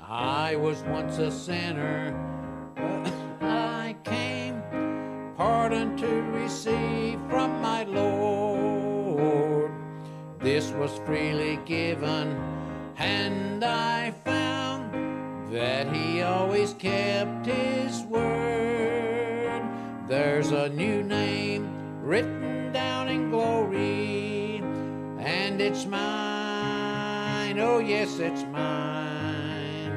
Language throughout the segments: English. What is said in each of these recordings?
I was once a sinner, but I came pardon to receive from my Lord. This was freely given, and I found that He always kept His word. There's a new name written it's mine. Oh, yes, it's mine.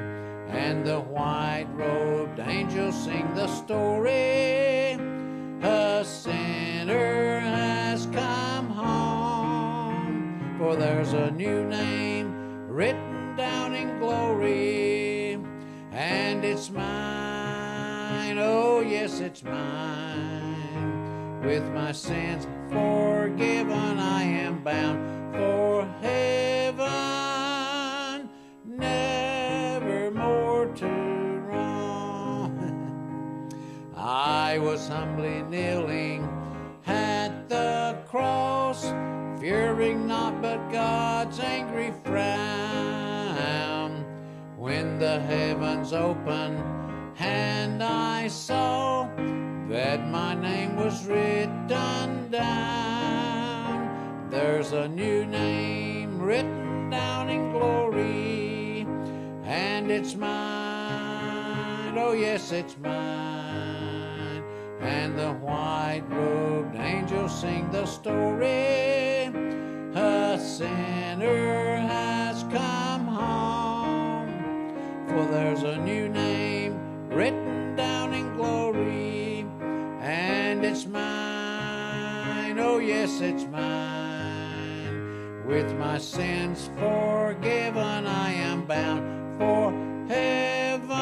And the white robed angels sing the story. A sinner has come home, for there's a new name written down in glory, and it's mine. Oh, yes, it's mine. With my sins forgiven, I am bound for heaven. Never more to roam. I was humbly kneeling at the cross, fearing not but God's angry frown. When the heavens opened and I saw that my name was written down, there's a new name written down in glory, and it's mine. Oh, yes, it's mine. And the white robed angels sing the story. A sinner With my sins forgiven, I am bound for heaven,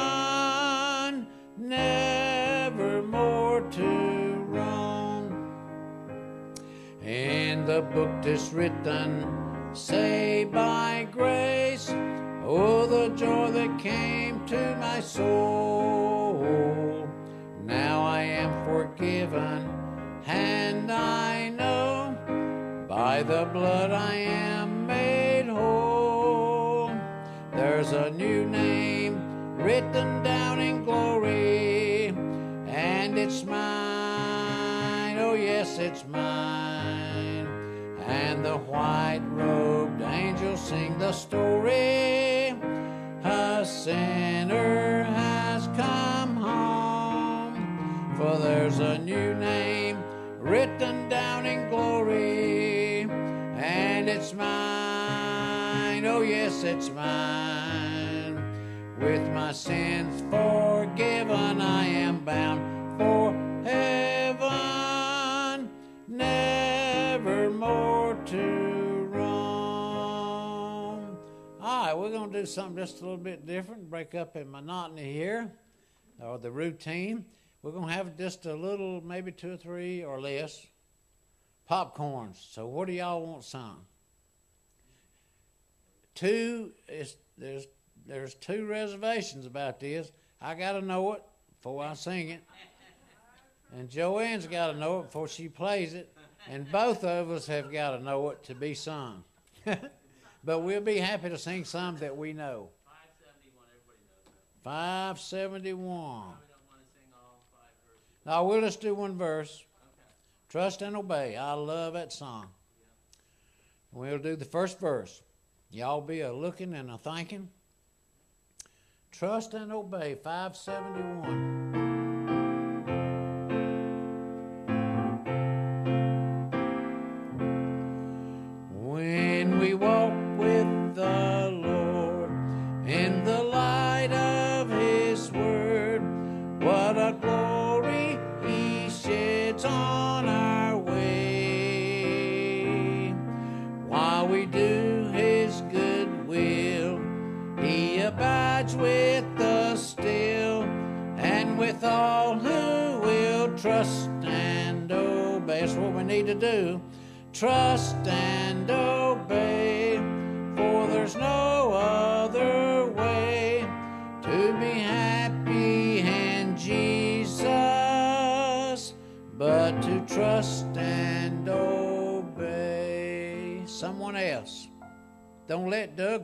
never more to roam. In the book that's written, say it's mine. With my sins forgiven, I am bound for heaven, never more to roam. All right, we're going to do something just a little bit different, break up in monotony here, or the routine. We're going to have just a little, maybe two or three or less popcorns. So, what do y'all want sung? Two is there's there's two reservations about this. I got to know it before I sing it, and Joanne's got to know it before she plays it, and both of us have got to know it to be sung. but we'll be happy to sing some that we know. 571, everybody knows that. 571. Probably don't want to sing all five verses. Now we'll just do one verse. Okay. Trust and obey. I love that song. We'll do the first verse. Y'all be a looking and a thinking. Trust and obey, 571.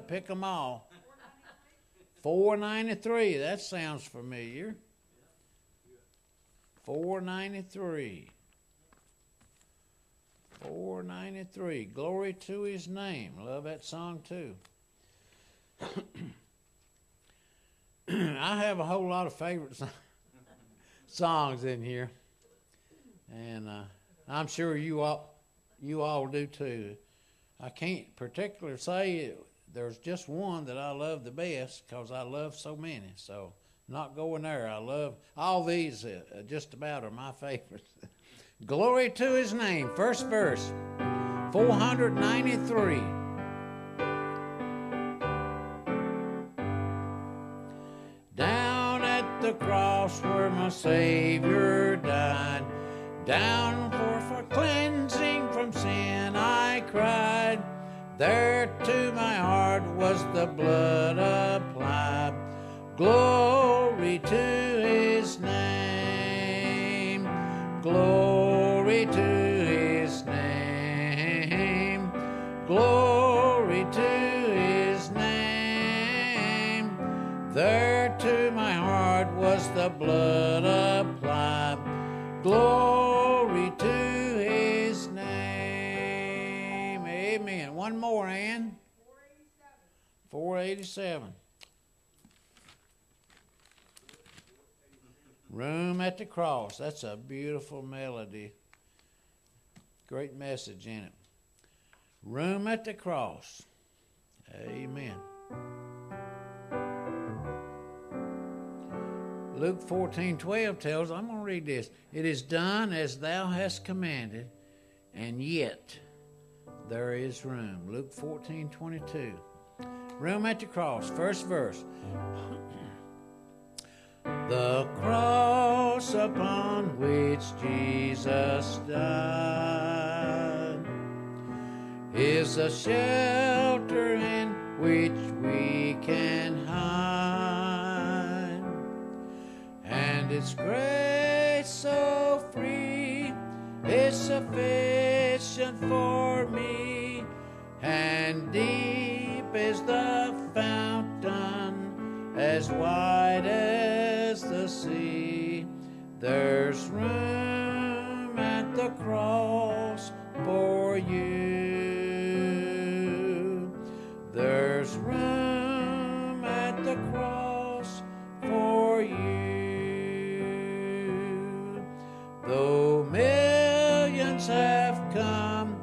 Pick them all. Four ninety three. That sounds familiar. Four ninety three. Four ninety three. Glory to His name. Love that song too. I have a whole lot of favorite songs in here, and uh, I'm sure you all you all do too. I can't particularly say there's just one that I love the best because I love so many. So not going there. I love all these. Uh, uh, just about are my favorites. Glory to His name. First verse, 493. Down at the cross where my Savior died, down for, for cleansing There to my heart was the blood applied. Glory to his name. Glory to his name. Glory to his name. There to my heart was the blood applied. Glory One more, Ann. 487. Room at the cross. That's a beautiful melody. Great message in it. Room at the cross. Amen. Luke 14 12 tells, I'm going to read this. It is done as thou hast commanded, and yet there is room. Luke 14 22. Room at the cross. First verse. The cross upon which Jesus died is a shelter in which we can hide, and its grace so free is sufficient for me, and deep is the fountain as wide as the sea. There's room at the cross for you. There's room at the cross for you. Though millions have come,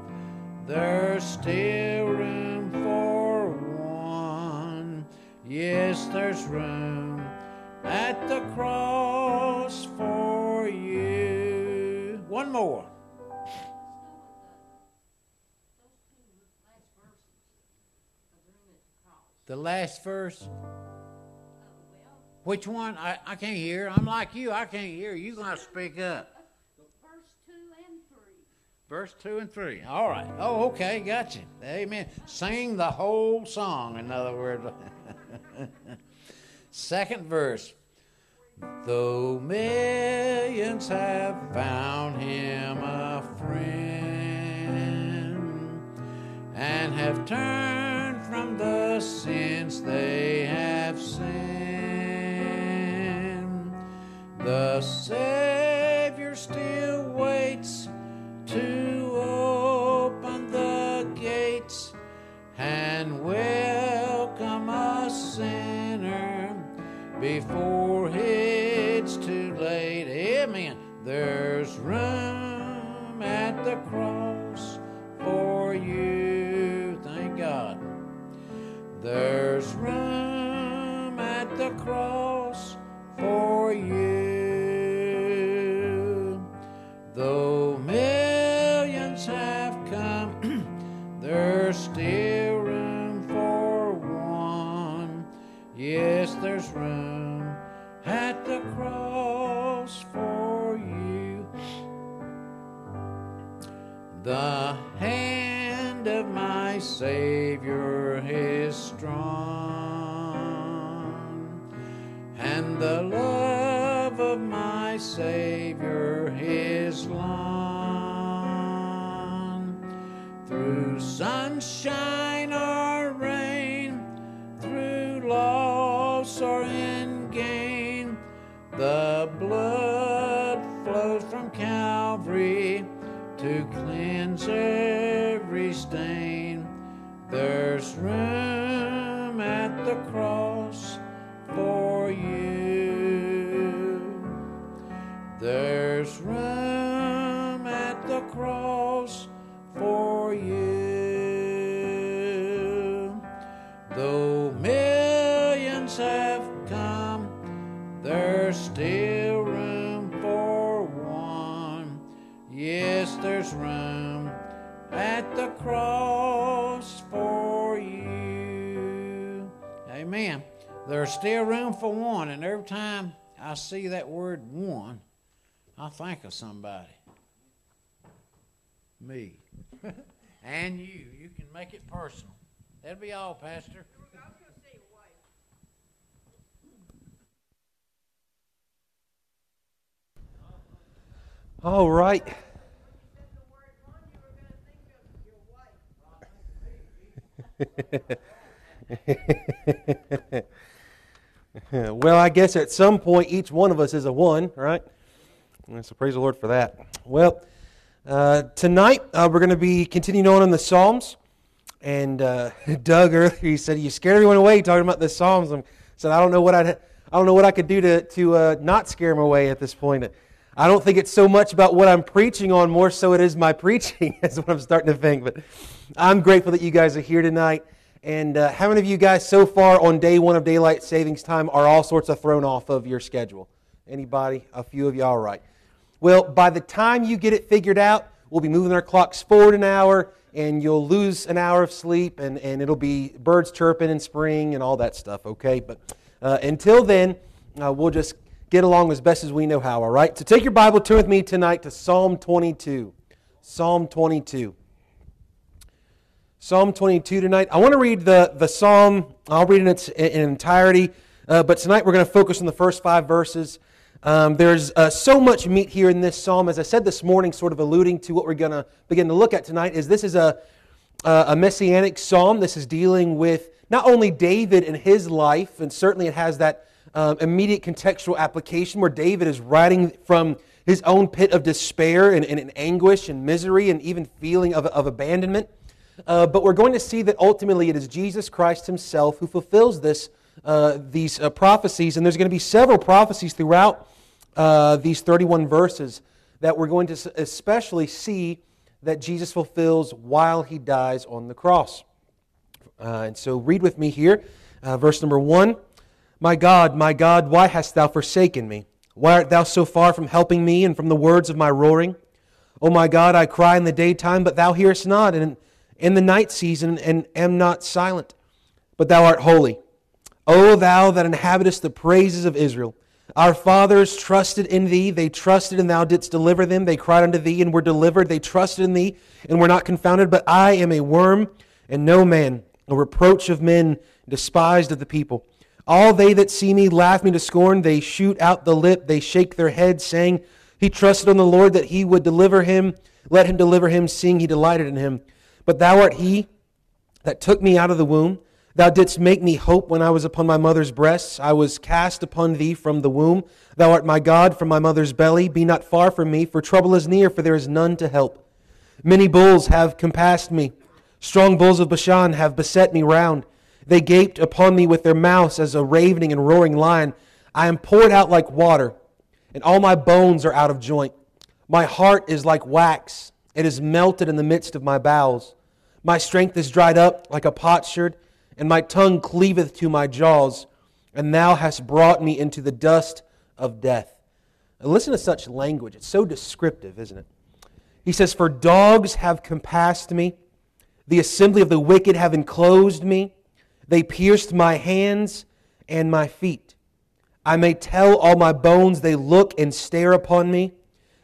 there's room at the cross for you. One more. The last verse. Which one? I, I can't hear. I'm like you. I can't hear. You got to speak up. Verse 2 and 3. Verse 2 and 3. All right. Oh, okay. Gotcha. Amen. Sing the whole song, in other words. Second verse. Though millions have found him a friend and have turned from the sins they have sinned, the Savior still waits cross for you. Amen. There's still room for one, and every time I see that word one, I think of somebody. Me. and you. You can make it personal. That'll be all, Pastor. All right. well, I guess at some point each one of us is a one, right? So praise the Lord for that. Well, uh, tonight uh, we're going to be continuing on in the Psalms. And uh, Doug earlier he said you scared everyone away talking about the Psalms. I said I don't know what I I don't know what I could do to to uh, not scare them away at this point. I don't think it's so much about what I'm preaching on, more so it is my preaching, is what I'm starting to think. But I'm grateful that you guys are here tonight. And uh, how many of you guys so far on day one of daylight savings time are all sorts of thrown off of your schedule? Anybody? A few of you, all right. Well, by the time you get it figured out, we'll be moving our clocks forward an hour, and you'll lose an hour of sleep, and, and it'll be birds chirping in spring and all that stuff, okay? But uh, until then, uh, we'll just get along as best as we know how, all right? So take your Bible, turn with me tonight to Psalm 22. Psalm 22. Psalm 22 tonight. I want to read the, the psalm. I'll read it in its in entirety. Uh, but tonight we're going to focus on the first five verses. Um, there's uh, so much meat here in this psalm. As I said this morning, sort of alluding to what we're going to begin to look at tonight, is this is a, a messianic psalm. This is dealing with not only David and his life, and certainly it has that um, immediate contextual application where David is writing from his own pit of despair and, and, and anguish and misery and even feeling of, of abandonment. Uh, but we're going to see that ultimately it is Jesus Christ himself who fulfills this, uh, these uh, prophecies. And there's going to be several prophecies throughout uh, these 31 verses that we're going to especially see that Jesus fulfills while he dies on the cross. Uh, and so read with me here, uh, verse number 1. My God, my God, why hast thou forsaken me? Why art thou so far from helping me and from the words of my roaring? O my God, I cry in the daytime, but thou hearest not, and in the night season, and am not silent. But thou art holy. O thou that inhabitest the praises of Israel. Our fathers trusted in thee. They trusted, and thou didst deliver them. They cried unto thee, and were delivered. They trusted in thee, and were not confounded. But I am a worm, and no man, a reproach of men, despised of the people. All they that see me laugh me to scorn. They shoot out the lip. They shake their heads, saying, He trusted on the Lord that he would deliver him. Let him deliver him, seeing he delighted in him. But thou art he that took me out of the womb. Thou didst make me hope when I was upon my mother's breasts. I was cast upon thee from the womb. Thou art my God from my mother's belly. Be not far from me, for trouble is near, for there is none to help. Many bulls have compassed me. Strong bulls of Bashan have beset me round. They gaped upon me with their mouths as a ravening and roaring lion. I am poured out like water, and all my bones are out of joint. My heart is like wax it is melted in the midst of my bowels. My strength is dried up like a potsherd, and my tongue cleaveth to my jaws. And thou hast brought me into the dust of death. Now listen to such language. It's so descriptive, isn't it? He says, For dogs have compassed me, the assembly of the wicked have enclosed me. They pierced my hands and my feet. I may tell all my bones, they look and stare upon me.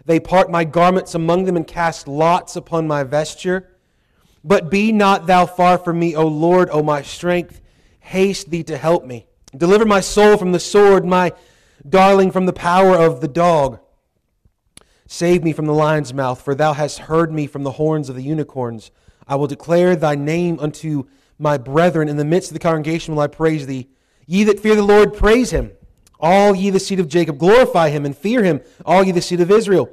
They part my garments among them and cast lots upon my vesture. But be not thou far from me, O Lord, O my strength. Haste thee to help me. Deliver my soul from the sword, my darling from the power of the dog. Save me from the lion's mouth, for thou hast heard me from the horns of the unicorns. I will declare thy name unto my brethren. In the midst of the congregation will I praise thee. Ye that fear the Lord, praise him. All ye the seed of Jacob, glorify him and fear him, all ye the seed of Israel.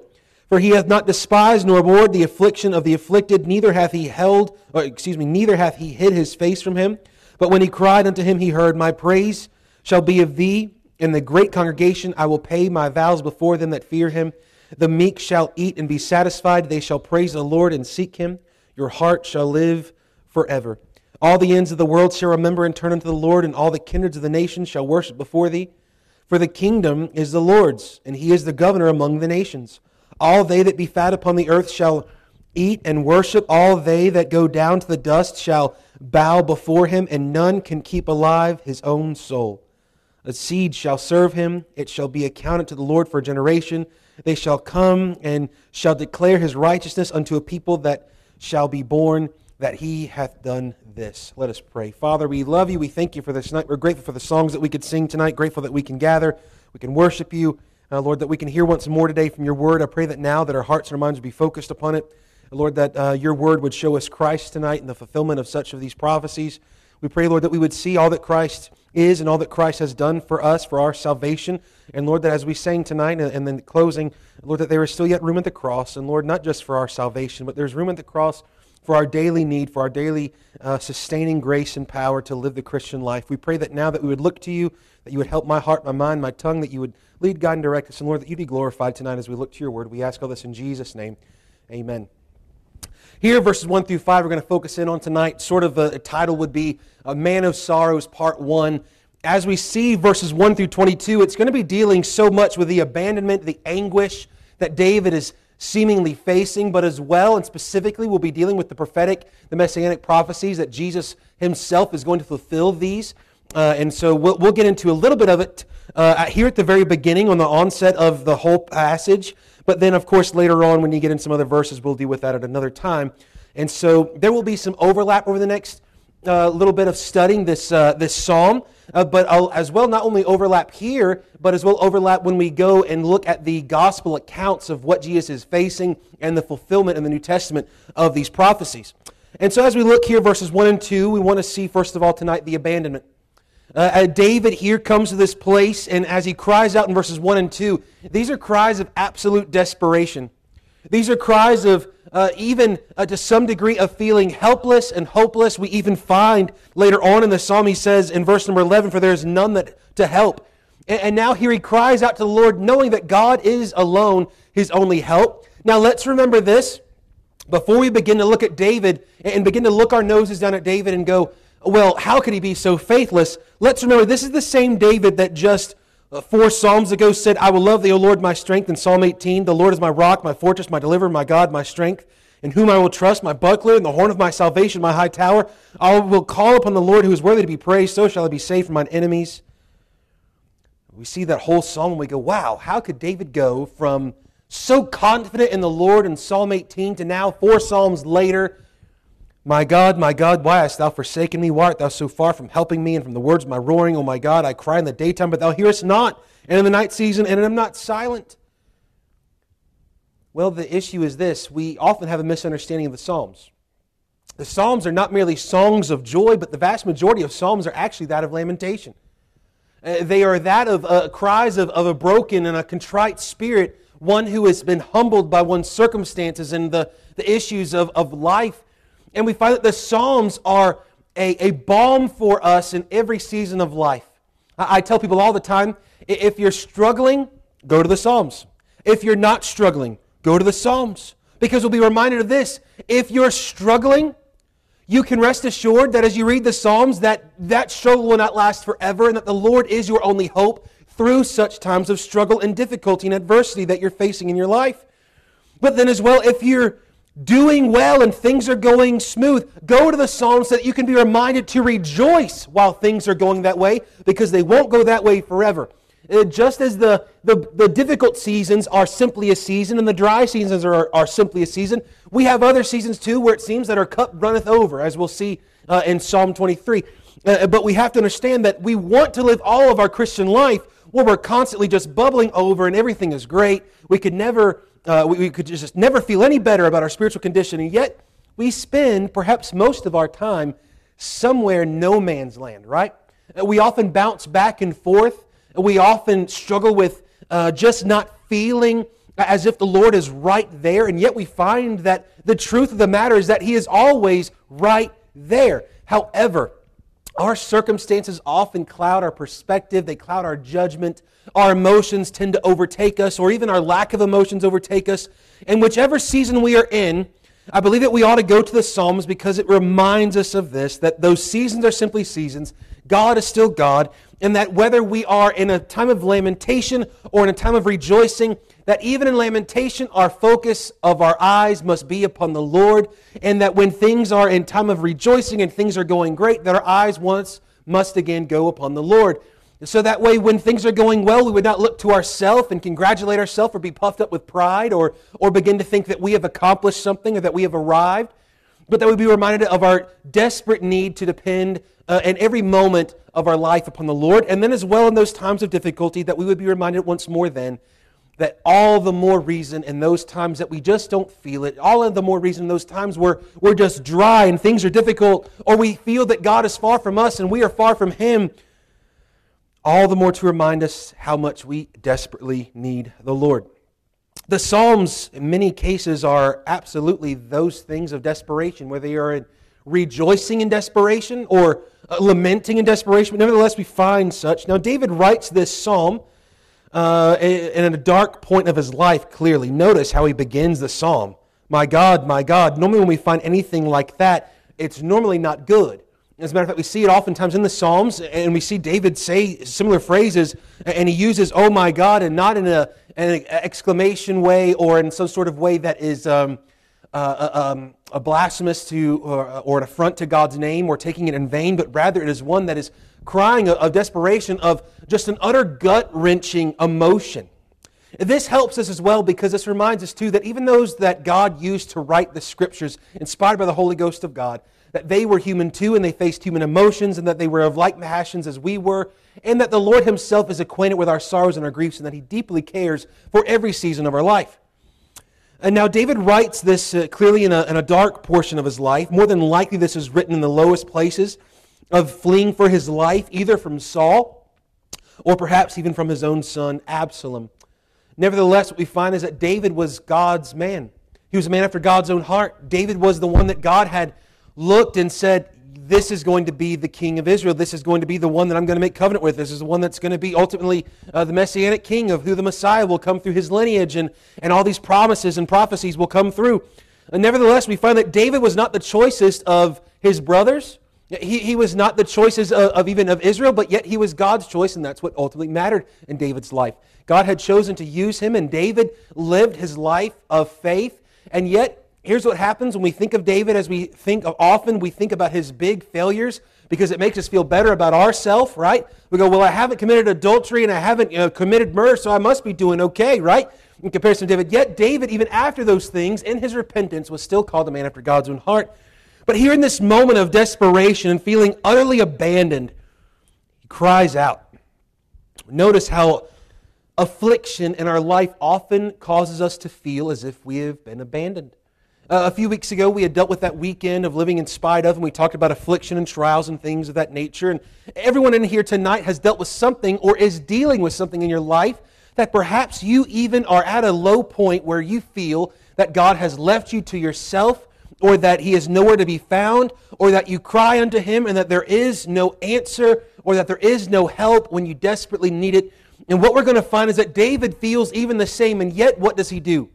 For he hath not despised nor abhorred the affliction of the afflicted, neither hath he held, or excuse me, neither hath he hid his face from him. But when he cried unto him, he heard, My praise shall be of thee. In the great congregation I will pay my vows before them that fear him. The meek shall eat and be satisfied. They shall praise the Lord and seek him. Your heart shall live forever. All the ends of the world shall remember and turn unto the Lord, and all the kindreds of the nations shall worship before thee. For the kingdom is the Lord's, and he is the governor among the nations. All they that be fat upon the earth shall eat and worship. All they that go down to the dust shall bow before him, and none can keep alive his own soul. A seed shall serve him, it shall be accounted to the Lord for a generation. They shall come and shall declare his righteousness unto a people that shall be born, that he hath done this. Let us pray. Father, we love you. We thank you for this night. We're grateful for the songs that we could sing tonight, grateful that we can gather, we can worship you. Uh, Lord, that we can hear once more today from your word. I pray that now that our hearts and our minds be focused upon it. Lord, that uh, your word would show us Christ tonight and the fulfillment of such of these prophecies. We pray, Lord, that we would see all that Christ is and all that Christ has done for us, for our salvation. And Lord, that as we sang tonight and then closing, Lord, that there is still yet room at the cross. And Lord, not just for our salvation, but there's room at the cross for our daily need, for our daily uh, sustaining grace and power to live the Christian life. We pray that now that we would look to you, that you would help my heart, my mind, my tongue, that you would lead, guide, and direct us. And Lord, that you'd be glorified tonight as we look to your word. We ask all this in Jesus' name. Amen. Here, verses 1 through 5, we're going to focus in on tonight. Sort of a, a title would be A Man of Sorrows, Part 1. As we see verses 1 through 22, it's going to be dealing so much with the abandonment, the anguish that David is seemingly facing, but as well and specifically, we'll be dealing with the prophetic, the messianic prophecies that Jesus himself is going to fulfill these. Uh, and so we'll, we'll, get into a little bit of it uh, here at the very beginning on the onset of the whole passage. But then, of course, later on, when you get in some other verses, we'll deal with that at another time. And so there will be some overlap over the next uh, little bit of studying this, uh, this psalm. Uh, but I'll as well not only overlap here, but as well overlap when we go and look at the gospel accounts of what Jesus is facing and the fulfillment in the New Testament of these prophecies. And so as we look here, verses 1 and 2, we want to see, first of all, tonight the abandonment. Uh, uh, David here comes to this place, and as he cries out in verses 1 and 2, these are cries of absolute desperation. These are cries of uh, even uh, to some degree of feeling helpless and hopeless. We even find later on in the psalm, he says in verse number 11, For there is none that to help. And, and now here he cries out to the Lord, knowing that God is alone his only help. Now let's remember this before we begin to look at David and begin to look our noses down at David and go, well, how could he be so faithless? Let's remember this is the same David that just uh, four Psalms ago said, I will love thee, O Lord, my strength. In Psalm 18, the Lord is my rock, my fortress, my deliverer, my God, my strength, in whom I will trust, my buckler, and the horn of my salvation, my high tower. I will call upon the Lord who is worthy to be praised, so shall I be saved from mine enemies. We see that whole psalm and we go, wow, how could David go from so confident in the Lord in Psalm 18 to now, four Psalms later, my God, my God, why hast thou forsaken me? Why art thou so far from helping me and from the words of my roaring? O my God, I cry in the daytime, but thou hearest not, and in the night season, and I am not silent. Well, the issue is this we often have a misunderstanding of the Psalms. The Psalms are not merely songs of joy, but the vast majority of Psalms are actually that of lamentation. Uh, they are that of uh, cries of, of a broken and a contrite spirit, one who has been humbled by one's circumstances and the, the issues of, of life and we find that the Psalms are a, a balm for us in every season of life. I, I tell people all the time if you're struggling, go to the Psalms. If you're not struggling, go to the Psalms. Because we'll be reminded of this. If you're struggling, you can rest assured that as you read the Psalms, that that struggle will not last forever and that the Lord is your only hope through such times of struggle and difficulty and adversity that you're facing in your life. But then as well, if you're doing well and things are going smooth, go to the Psalms so that you can be reminded to rejoice while things are going that way because they won't go that way forever. Uh, just as the, the, the, difficult seasons are simply a season and the dry seasons are, are simply a season, we have other seasons too where it seems that our cup runneth over, as we'll see uh, in Psalm 23. Uh, but we have to understand that we want to live all of our Christian life where we're constantly just bubbling over and everything is great. We could never uh, we, we could just never feel any better about our spiritual condition, and yet we spend perhaps most of our time somewhere no man's land, right? Uh, we often bounce back and forth We often struggle with uh, just not feeling as if the Lord is right there, and yet we find that the truth of the matter is that He is always right there. However, our circumstances often cloud our perspective, they cloud our judgment. Our emotions tend to overtake us, or even our lack of emotions overtake us. And whichever season we are in, I believe that we ought to go to the Psalms because it reminds us of this that those seasons are simply seasons. God is still God, and that whether we are in a time of lamentation or in a time of rejoicing, that even in lamentation, our focus of our eyes must be upon the Lord, and that when things are in time of rejoicing and things are going great, that our eyes once must again go upon the Lord. So that way, when things are going well, we would not look to ourselves and congratulate ourselves or be puffed up with pride or, or begin to think that we have accomplished something or that we have arrived, but that we would be reminded of our desperate need to depend uh, in every moment of our life upon the Lord. And then, as well, in those times of difficulty, that we would be reminded once more then that all the more reason in those times that we just don't feel it, all of the more reason in those times where we're just dry and things are difficult, or we feel that God is far from us and we are far from Him, all the more to remind us how much we desperately need the Lord. The Psalms, in many cases, are absolutely those things of desperation, whether you are rejoicing in desperation or lamenting in desperation, but nevertheless we find such. Now, David writes this psalm uh, in a dark point of his life, clearly. Notice how he begins the psalm My God, my God. Normally, when we find anything like that, it's normally not good. As a matter of fact, we see it oftentimes in the Psalms, and we see David say similar phrases, and he uses, oh my God, and not in a, an exclamation way or in some sort of way that is um, uh, uh um, a blasphemous to, or, or an affront to God's name or taking it in vain, but rather it is one that is crying of desperation, of just an utter gut wrenching emotion. This helps us as well because this reminds us too that even those that God used to write the scriptures, inspired by the Holy Ghost of God, that they were human too and they faced human emotions and that they were of like passions as we were, and that the Lord Himself is acquainted with our sorrows and our griefs and that He deeply cares for every season of our life. And now David writes this uh, clearly in a, in a dark portion of his life. More than likely, this is written in the lowest places of fleeing for his life, either from Saul or perhaps even from his own son Absalom. Nevertheless, what we find is that David was God's man. He was a man after God's own heart. David was the one that God had looked and said, This is going to be the king of Israel. This is going to be the one that I'm going to make covenant with. This is the one that's going to be ultimately uh, the messianic king of who the Messiah will come through his lineage, and, and all these promises and prophecies will come through. And nevertheless, we find that David was not the choicest of his brothers. He, he was not the choices of, of, even of Israel, but yet he was God's choice, and that's what ultimately mattered in David's life. God had chosen to use him, and David lived his life of faith. And yet, here's what happens when we think of David as we think of often, we think about his big failures because it makes us feel better about ourselves, right? We go, well, I haven't committed adultery and I haven't you know, committed murder, so I must be doing okay, right? In comparison to David. Yet, David, even after those things, in his repentance, was still called a man after God's own heart. But here in this moment of desperation and feeling utterly abandoned, he cries out. Notice how affliction in our life often causes us to feel as if we have been abandoned. Uh, a few weeks ago, we had dealt with that weekend of living in spite of, and we talked about affliction and trials and things of that nature. And everyone in here tonight has dealt with something or is dealing with something in your life that perhaps you even are at a low point where you feel that God has left you to yourself or that he is nowhere to be found, or that you cry unto him and that there is no answer, or that there is no help when you desperately need it. And what we're going to find is that David feels even the same, and yet what does he do?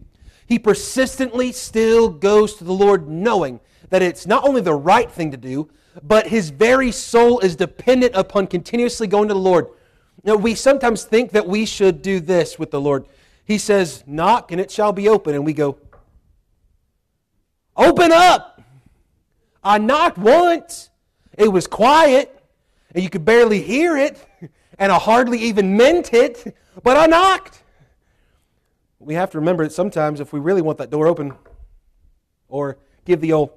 He persistently still goes to the Lord, knowing that it's not only the right thing to do, but his very soul is dependent upon continuously going to the Lord. Now, we sometimes think that we should do this with the Lord. He says, Knock and it shall be open. And we go, Open up. I knocked once. It was quiet, and you could barely hear it, and I hardly even meant it, but I knocked. We have to remember that sometimes if we really want that door open, or give the old.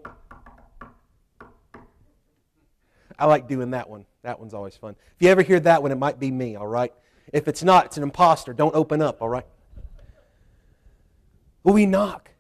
I like doing that one. That one's always fun. If you ever hear that one, it might be me, all right? If it's not, it's an impostor. Don't open up, all right? Well, we knock.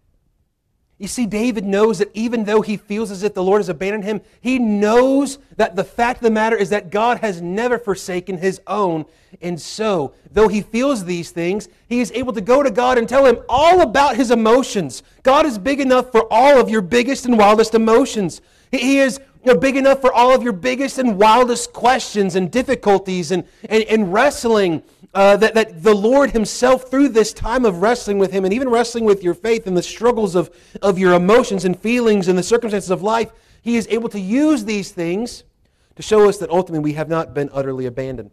You see, David knows that even though he feels as if the Lord has abandoned him, he knows that the fact of the matter is that God has never forsaken his own. And so, though he feels these things, he is able to go to God and tell him all about his emotions. God is big enough for all of your biggest and wildest emotions. He is you know, big enough for all of your biggest and wildest questions and difficulties and, and, and wrestling uh, that, that the Lord Himself, through this time of wrestling with Him and even wrestling with your faith and the struggles of, of your emotions and feelings and the circumstances of life, He is able to use these things to show us that ultimately we have not been utterly abandoned.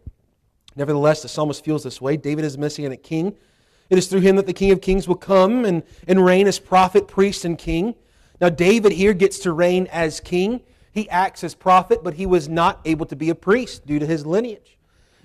Nevertheless, the psalmist feels this way. David is a messianic king. It is through him that the King of Kings will come and, and reign as prophet, priest, and king. Now, David here gets to reign as king. He acts as prophet, but he was not able to be a priest due to his lineage.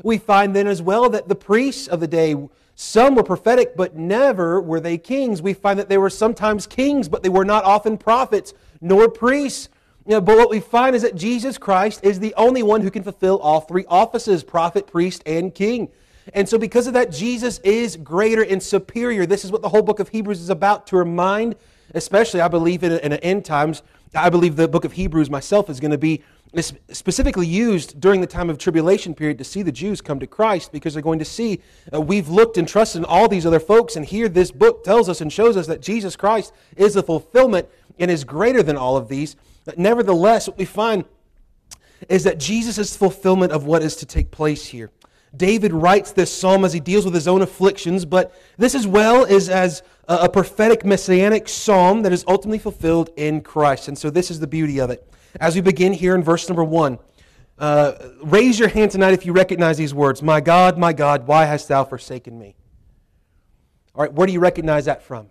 We find then as well that the priests of the day, some were prophetic, but never were they kings. We find that they were sometimes kings, but they were not often prophets nor priests. You know, but what we find is that Jesus Christ is the only one who can fulfill all three offices prophet, priest, and king. And so, because of that, Jesus is greater and superior. This is what the whole book of Hebrews is about to remind, especially, I believe, in, in end times. I believe the book of Hebrews myself is going to be is specifically used during the time of tribulation period to see the Jews come to Christ because they're going to see uh, we've looked and trusted in all these other folks, and here this book tells us and shows us that Jesus Christ is the fulfillment and is greater than all of these. But nevertheless, what we find is that Jesus is fulfillment of what is to take place here. David writes this psalm as he deals with his own afflictions, but this as well is as a prophetic messianic psalm that is ultimately fulfilled in Christ. And so this is the beauty of it as we begin here in verse number one. Uh, raise your hand tonight if you recognize these words My God, my God, why hast thou forsaken me? All right, where do you recognize that from?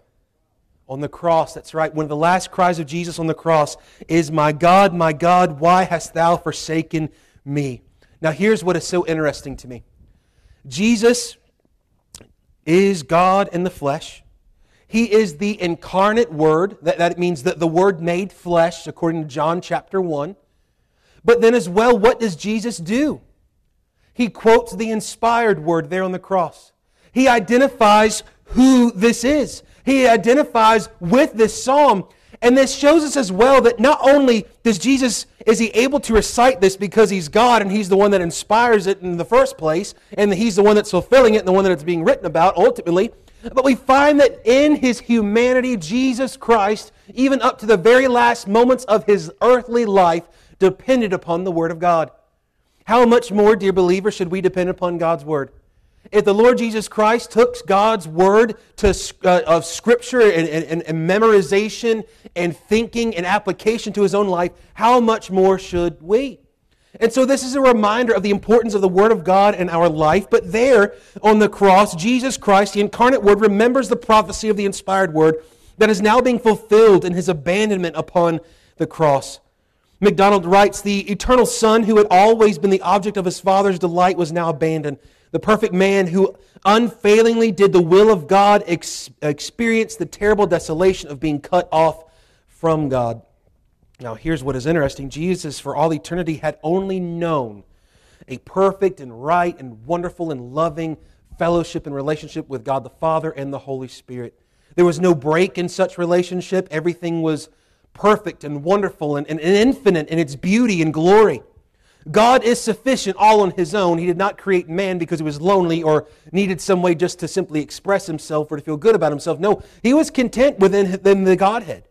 On the cross, that's right. One of the last cries of Jesus on the cross is, My God, my God, why hast thou forsaken me? Now, here's what is so interesting to me Jesus is God in the flesh. He is the incarnate Word. That, that means that the Word made flesh, according to John chapter 1. But then, as well, what does Jesus do? He quotes the inspired Word there on the cross. He identifies who this is. He identifies with this psalm. And this shows us as well that not only does Jesus, is he able to recite this because he's God and he's the one that inspires it in the first place, and he's the one that's fulfilling it and the one that it's being written about ultimately, but we find that in his humanity, Jesus Christ, even up to the very last moments of his earthly life, depended upon the Word of God. How much more, dear believers, should we depend upon God's Word? If the Lord Jesus Christ took God's Word to, uh, of Scripture and, and, and memorization and thinking and application to his own life, how much more should we? And so this is a reminder of the importance of the Word of God in our life. But there on the cross, Jesus Christ, the incarnate Word, remembers the prophecy of the inspired Word that is now being fulfilled in his abandonment upon the cross. MacDonald writes The eternal Son, who had always been the object of his Father's delight, was now abandoned. The perfect man who unfailingly did the will of God ex- experienced the terrible desolation of being cut off from God. Now, here's what is interesting Jesus, for all eternity, had only known a perfect and right and wonderful and loving fellowship and relationship with God the Father and the Holy Spirit. There was no break in such relationship. Everything was perfect and wonderful and, and, and infinite in its beauty and glory. God is sufficient all on his own. He did not create man because he was lonely or needed some way just to simply express himself or to feel good about himself. No, he was content within, within the Godhead.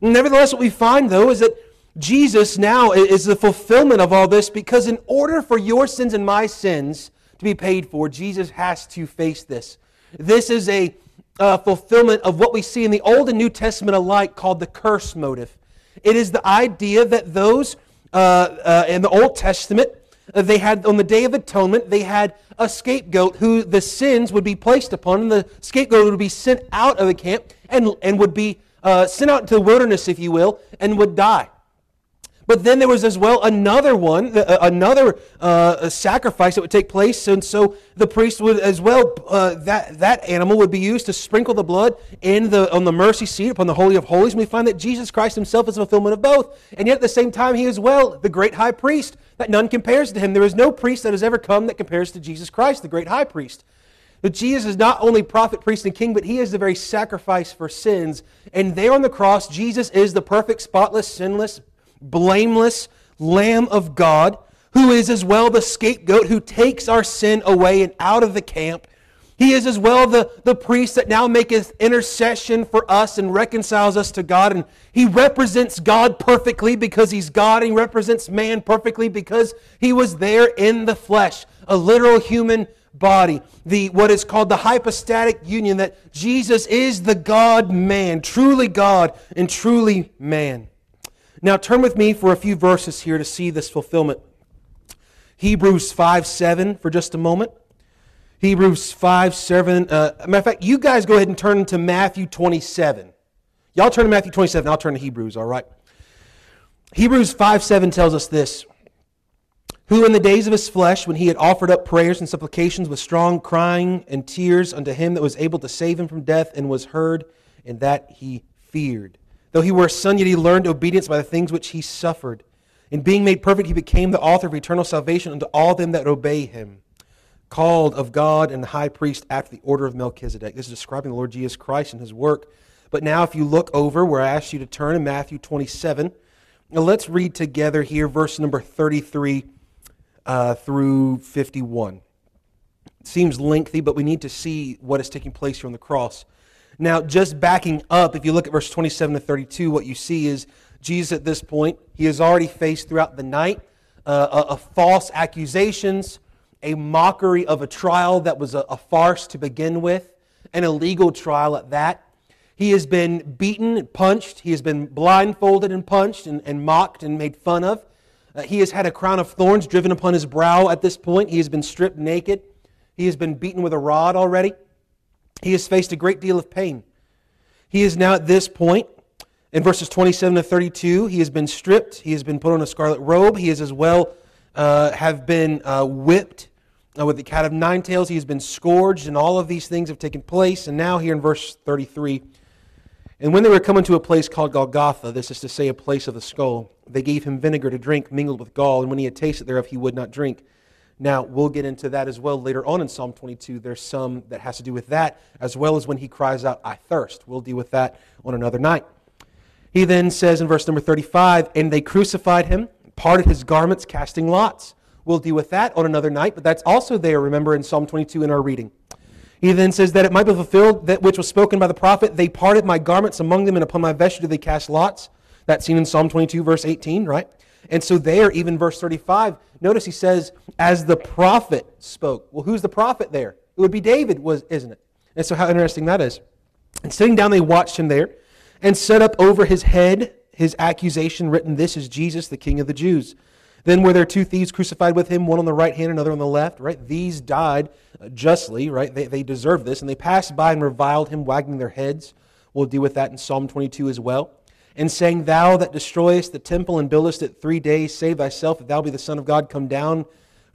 Nevertheless, what we find, though, is that Jesus now is the fulfillment of all this because, in order for your sins and my sins to be paid for, Jesus has to face this. This is a uh, fulfillment of what we see in the Old and New Testament alike called the curse motif. It is the idea that those uh, uh, in the Old Testament, uh, they had on the Day of Atonement, they had a scapegoat who the sins would be placed upon, and the scapegoat would be sent out of the camp and, and would be uh, sent out into the wilderness, if you will, and would die. But then there was as well another one, uh, another uh, sacrifice that would take place, and so the priest would as well uh, that that animal would be used to sprinkle the blood in the on the mercy seat upon the holy of holies. And we find that Jesus Christ Himself is a fulfillment of both, and yet at the same time He is well the great High Priest that none compares to Him. There is no priest that has ever come that compares to Jesus Christ, the great High Priest. But Jesus is not only prophet, priest, and king, but he is the very sacrifice for sins. And there on the cross, Jesus is the perfect, spotless, sinless, blameless Lamb of God, who is as well the scapegoat who takes our sin away and out of the camp. He is as well the, the priest that now maketh intercession for us and reconciles us to God. And he represents God perfectly because he's God. And he represents man perfectly because he was there in the flesh, a literal human body. The what is called the hypostatic union that Jesus is the God man, truly God and truly man. Now turn with me for a few verses here to see this fulfillment. Hebrews 5 7 for just a moment. Hebrews 5 7. Uh, matter of fact, you guys go ahead and turn to Matthew 27. Y'all turn to Matthew 27. I'll turn to Hebrews, all right? Hebrews 5 7 tells us this Who in the days of his flesh, when he had offered up prayers and supplications with strong crying and tears unto him that was able to save him from death, and was heard, and that he feared. Though he were a son, yet he learned obedience by the things which he suffered. In being made perfect, he became the author of eternal salvation unto all them that obey him, called of God and the high priest after the order of Melchizedek. This is describing the Lord Jesus Christ and his work. But now, if you look over where I asked you to turn in Matthew 27, now let's read together here verse number 33 uh, through 51. It seems lengthy, but we need to see what is taking place here on the cross. Now, just backing up, if you look at verse 27 to 32, what you see is Jesus at this point, he has already faced throughout the night uh, a, a false accusations, a mockery of a trial that was a, a farce to begin with, an illegal trial at that. He has been beaten, and punched. He has been blindfolded and punched and, and mocked and made fun of. Uh, he has had a crown of thorns driven upon his brow at this point. He has been stripped naked. He has been beaten with a rod already. He has faced a great deal of pain. He is now at this point in verses 27 to 32, he has been stripped. He has been put on a scarlet robe. He is as well uh, have been uh, whipped uh, with the cat of nine tails. He has been scourged, and all of these things have taken place. And now, here in verse 33, and when they were coming to a place called Golgotha, this is to say, a place of the skull, they gave him vinegar to drink mingled with gall, and when he had tasted thereof, he would not drink. Now, we'll get into that as well later on in Psalm 22. There's some that has to do with that, as well as when he cries out, I thirst. We'll deal with that on another night. He then says in verse number 35, And they crucified him, parted his garments, casting lots. We'll deal with that on another night, but that's also there, remember, in Psalm 22 in our reading. He then says that it might be fulfilled that which was spoken by the prophet, They parted my garments among them, and upon my vesture they cast lots. That's seen in Psalm 22, verse 18, right? And so there, even verse 35, notice he says, as the prophet spoke. Well, who's the prophet there? It would be David, was, isn't it? And so how interesting that is. And sitting down, they watched him there and set up over his head his accusation written, This is Jesus, the King of the Jews. Then were there two thieves crucified with him, one on the right hand, another on the left, right? These died justly, right? They, they deserve this. And they passed by and reviled him, wagging their heads. We'll deal with that in Psalm 22 as well. And saying, Thou that destroyest the temple and buildest it three days, save thyself, if thou be the Son of God, come down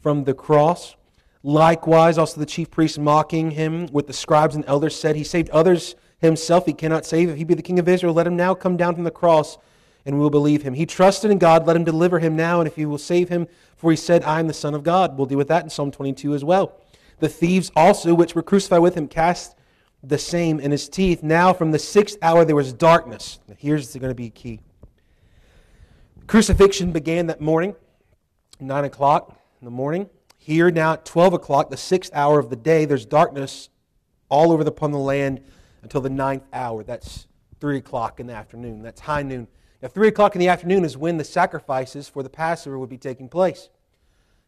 from the cross. Likewise, also the chief priests mocking him with the scribes and elders said, He saved others himself he cannot save. If he be the king of Israel, let him now come down from the cross, and we will believe him. He trusted in God, let him deliver him now, and if he will save him, for he said, I am the Son of God. We'll deal with that in Psalm 22 as well. The thieves also, which were crucified with him, cast the same in his teeth. Now, from the sixth hour, there was darkness. Here's going to be key. Crucifixion began that morning, 9 o'clock in the morning. Here, now at 12 o'clock, the sixth hour of the day, there's darkness all over upon the land until the ninth hour. That's 3 o'clock in the afternoon. That's high noon. Now, 3 o'clock in the afternoon is when the sacrifices for the Passover would be taking place.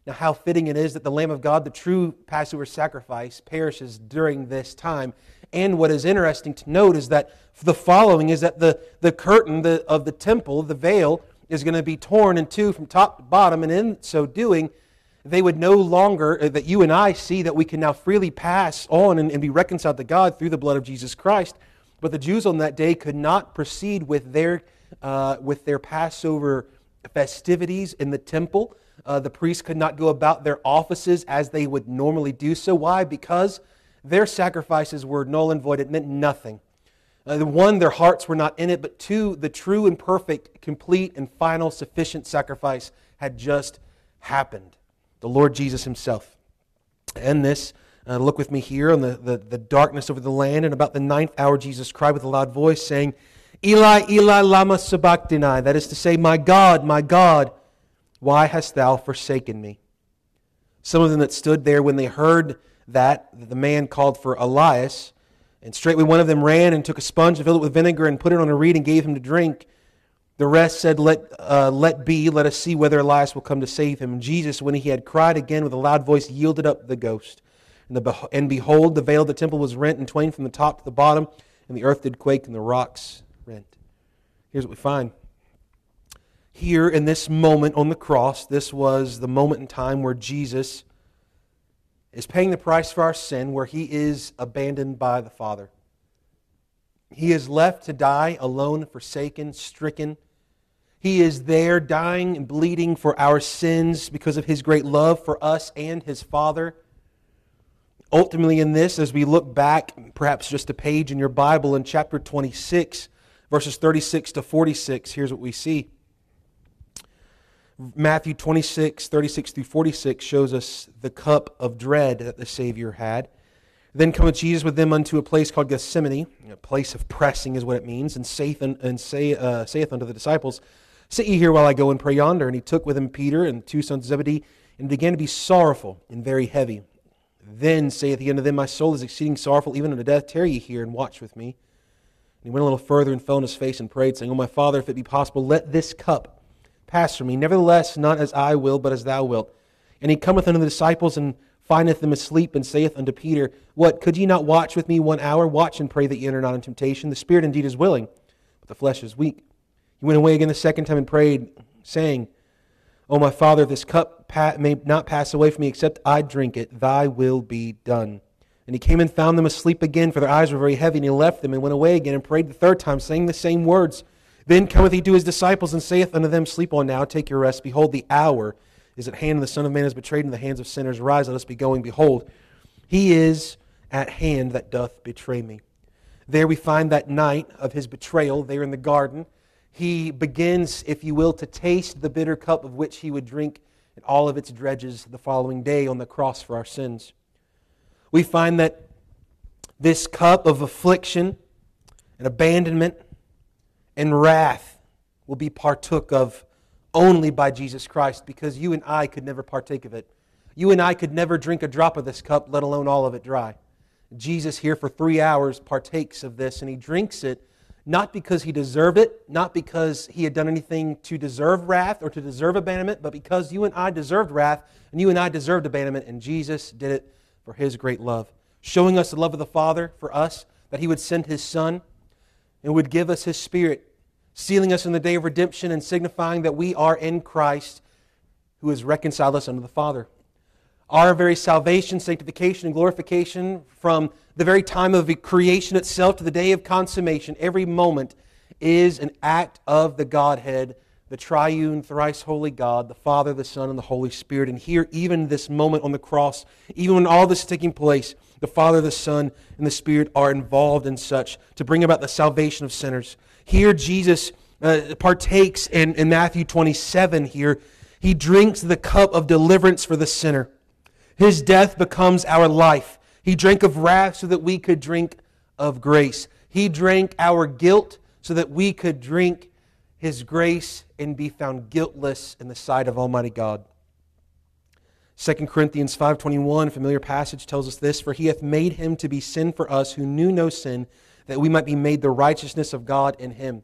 Now, how fitting it is that the Lamb of God, the true Passover sacrifice, perishes during this time. And what is interesting to note is that the following is that the, the curtain the, of the temple, the veil, is going to be torn in two from top to bottom, and in so doing, they would no longer, uh, that you and I see that we can now freely pass on and, and be reconciled to God through the blood of Jesus Christ. But the Jews on that day could not proceed with their, uh, with their Passover festivities in the temple. Uh, the priests could not go about their offices as they would normally do so. Why? Because their sacrifices were null and void. It meant nothing. Uh, one, their hearts were not in it, but two, the true and perfect, complete and final sufficient sacrifice had just happened the Lord Jesus himself. And this, Uh, look with me here on the, the, the darkness over the land. And about the ninth hour, Jesus cried with a loud voice, saying, Eli, Eli, lama sabachthani. That is to say, My God, my God, why hast thou forsaken me? Some of them that stood there when they heard that, the man called for Elias, and straightway one of them ran and took a sponge and filled it with vinegar and put it on a reed and gave him to drink. The rest said, Let, uh, let be, let us see whether Elias will come to save him. Jesus, when he had cried again with a loud voice, yielded up the ghost. And, the, and behold, the veil of the temple was rent in twain from the top to the bottom, and the earth did quake, and the rocks rent. Here's what we find. Here in this moment on the cross, this was the moment in time where Jesus is paying the price for our sin, where he is abandoned by the Father. He is left to die alone, forsaken, stricken. He is there dying and bleeding for our sins because of his great love for us and his Father. Ultimately, in this, as we look back, perhaps just a page in your Bible in chapter 26, verses 36 to 46, here's what we see. Matthew 26, 36 through 46 shows us the cup of dread that the Savior had. Then cometh Jesus with them unto a place called Gethsemane, a place of pressing is what it means, and saith, and say, uh, saith unto the disciples, Sit ye here while I go and pray yonder. And he took with him Peter and the two sons of Zebedee, and began to be sorrowful and very heavy. Then saith he unto them, My soul is exceeding sorrowful, even unto death. Tarry ye here and watch with me. He went a little further and fell on his face and prayed, saying, O my Father, if it be possible, let this cup pass from me. Nevertheless, not as I will, but as thou wilt. And he cometh unto the disciples and findeth them asleep, and saith unto Peter, What, could ye not watch with me one hour? Watch and pray that ye enter not in temptation. The spirit indeed is willing, but the flesh is weak. He went away again the second time and prayed, saying, O my Father, this cup may not pass away from me except I drink it. Thy will be done. And he came and found them asleep again, for their eyes were very heavy, and he left them and went away again and prayed the third time, saying the same words. Then cometh he to his disciples and saith unto them, Sleep on now, take your rest. Behold, the hour is at hand, and the Son of Man is betrayed into the hands of sinners. Rise, let us be going. Behold, he is at hand that doth betray me. There we find that night of his betrayal, there in the garden he begins, if you will, to taste the bitter cup of which he would drink in all of its dredges the following day on the cross for our sins. We find that this cup of affliction and abandonment and wrath will be partook of only by Jesus Christ because you and I could never partake of it. You and I could never drink a drop of this cup, let alone all of it dry. Jesus, here for three hours, partakes of this and he drinks it not because he deserved it, not because he had done anything to deserve wrath or to deserve abandonment, but because you and I deserved wrath and you and I deserved abandonment, and Jesus did it for his great love, showing us the love of the Father for us, that he would send his Son and would give us his Spirit, sealing us in the day of redemption and signifying that we are in Christ who has reconciled us unto the Father. Our very salvation, sanctification, and glorification from the very time of creation itself to the day of consummation, every moment is an act of the Godhead, the triune, thrice holy God, the Father, the Son, and the Holy Spirit. And here, even this moment on the cross, even when all this is taking place, the Father, the Son, and the Spirit are involved in such to bring about the salvation of sinners. Here, Jesus uh, partakes in, in Matthew 27 here. He drinks the cup of deliverance for the sinner. His death becomes our life. He drank of wrath so that we could drink of grace. He drank our guilt so that we could drink his grace and be found guiltless in the sight of Almighty God. 2 Corinthians 5:21, familiar passage tells us this, for he hath made him to be sin for us who knew no sin, that we might be made the righteousness of God in him.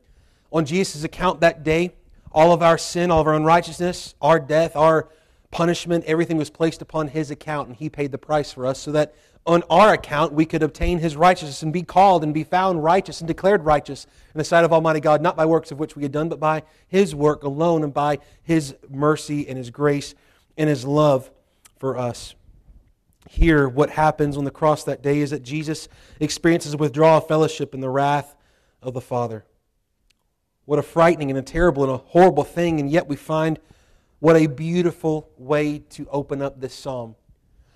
On Jesus' account that day, all of our sin, all of our unrighteousness, our death, our punishment, everything was placed upon his account, and he paid the price for us so that on our account we could obtain his righteousness and be called and be found righteous and declared righteous in the sight of Almighty God, not by works of which we had done, but by his work alone and by his mercy and his grace and his love for us. Here, what happens on the cross that day is that Jesus experiences a withdrawal of fellowship and the wrath of the Father. What a frightening and a terrible and a horrible thing, and yet we find what a beautiful way to open up this psalm.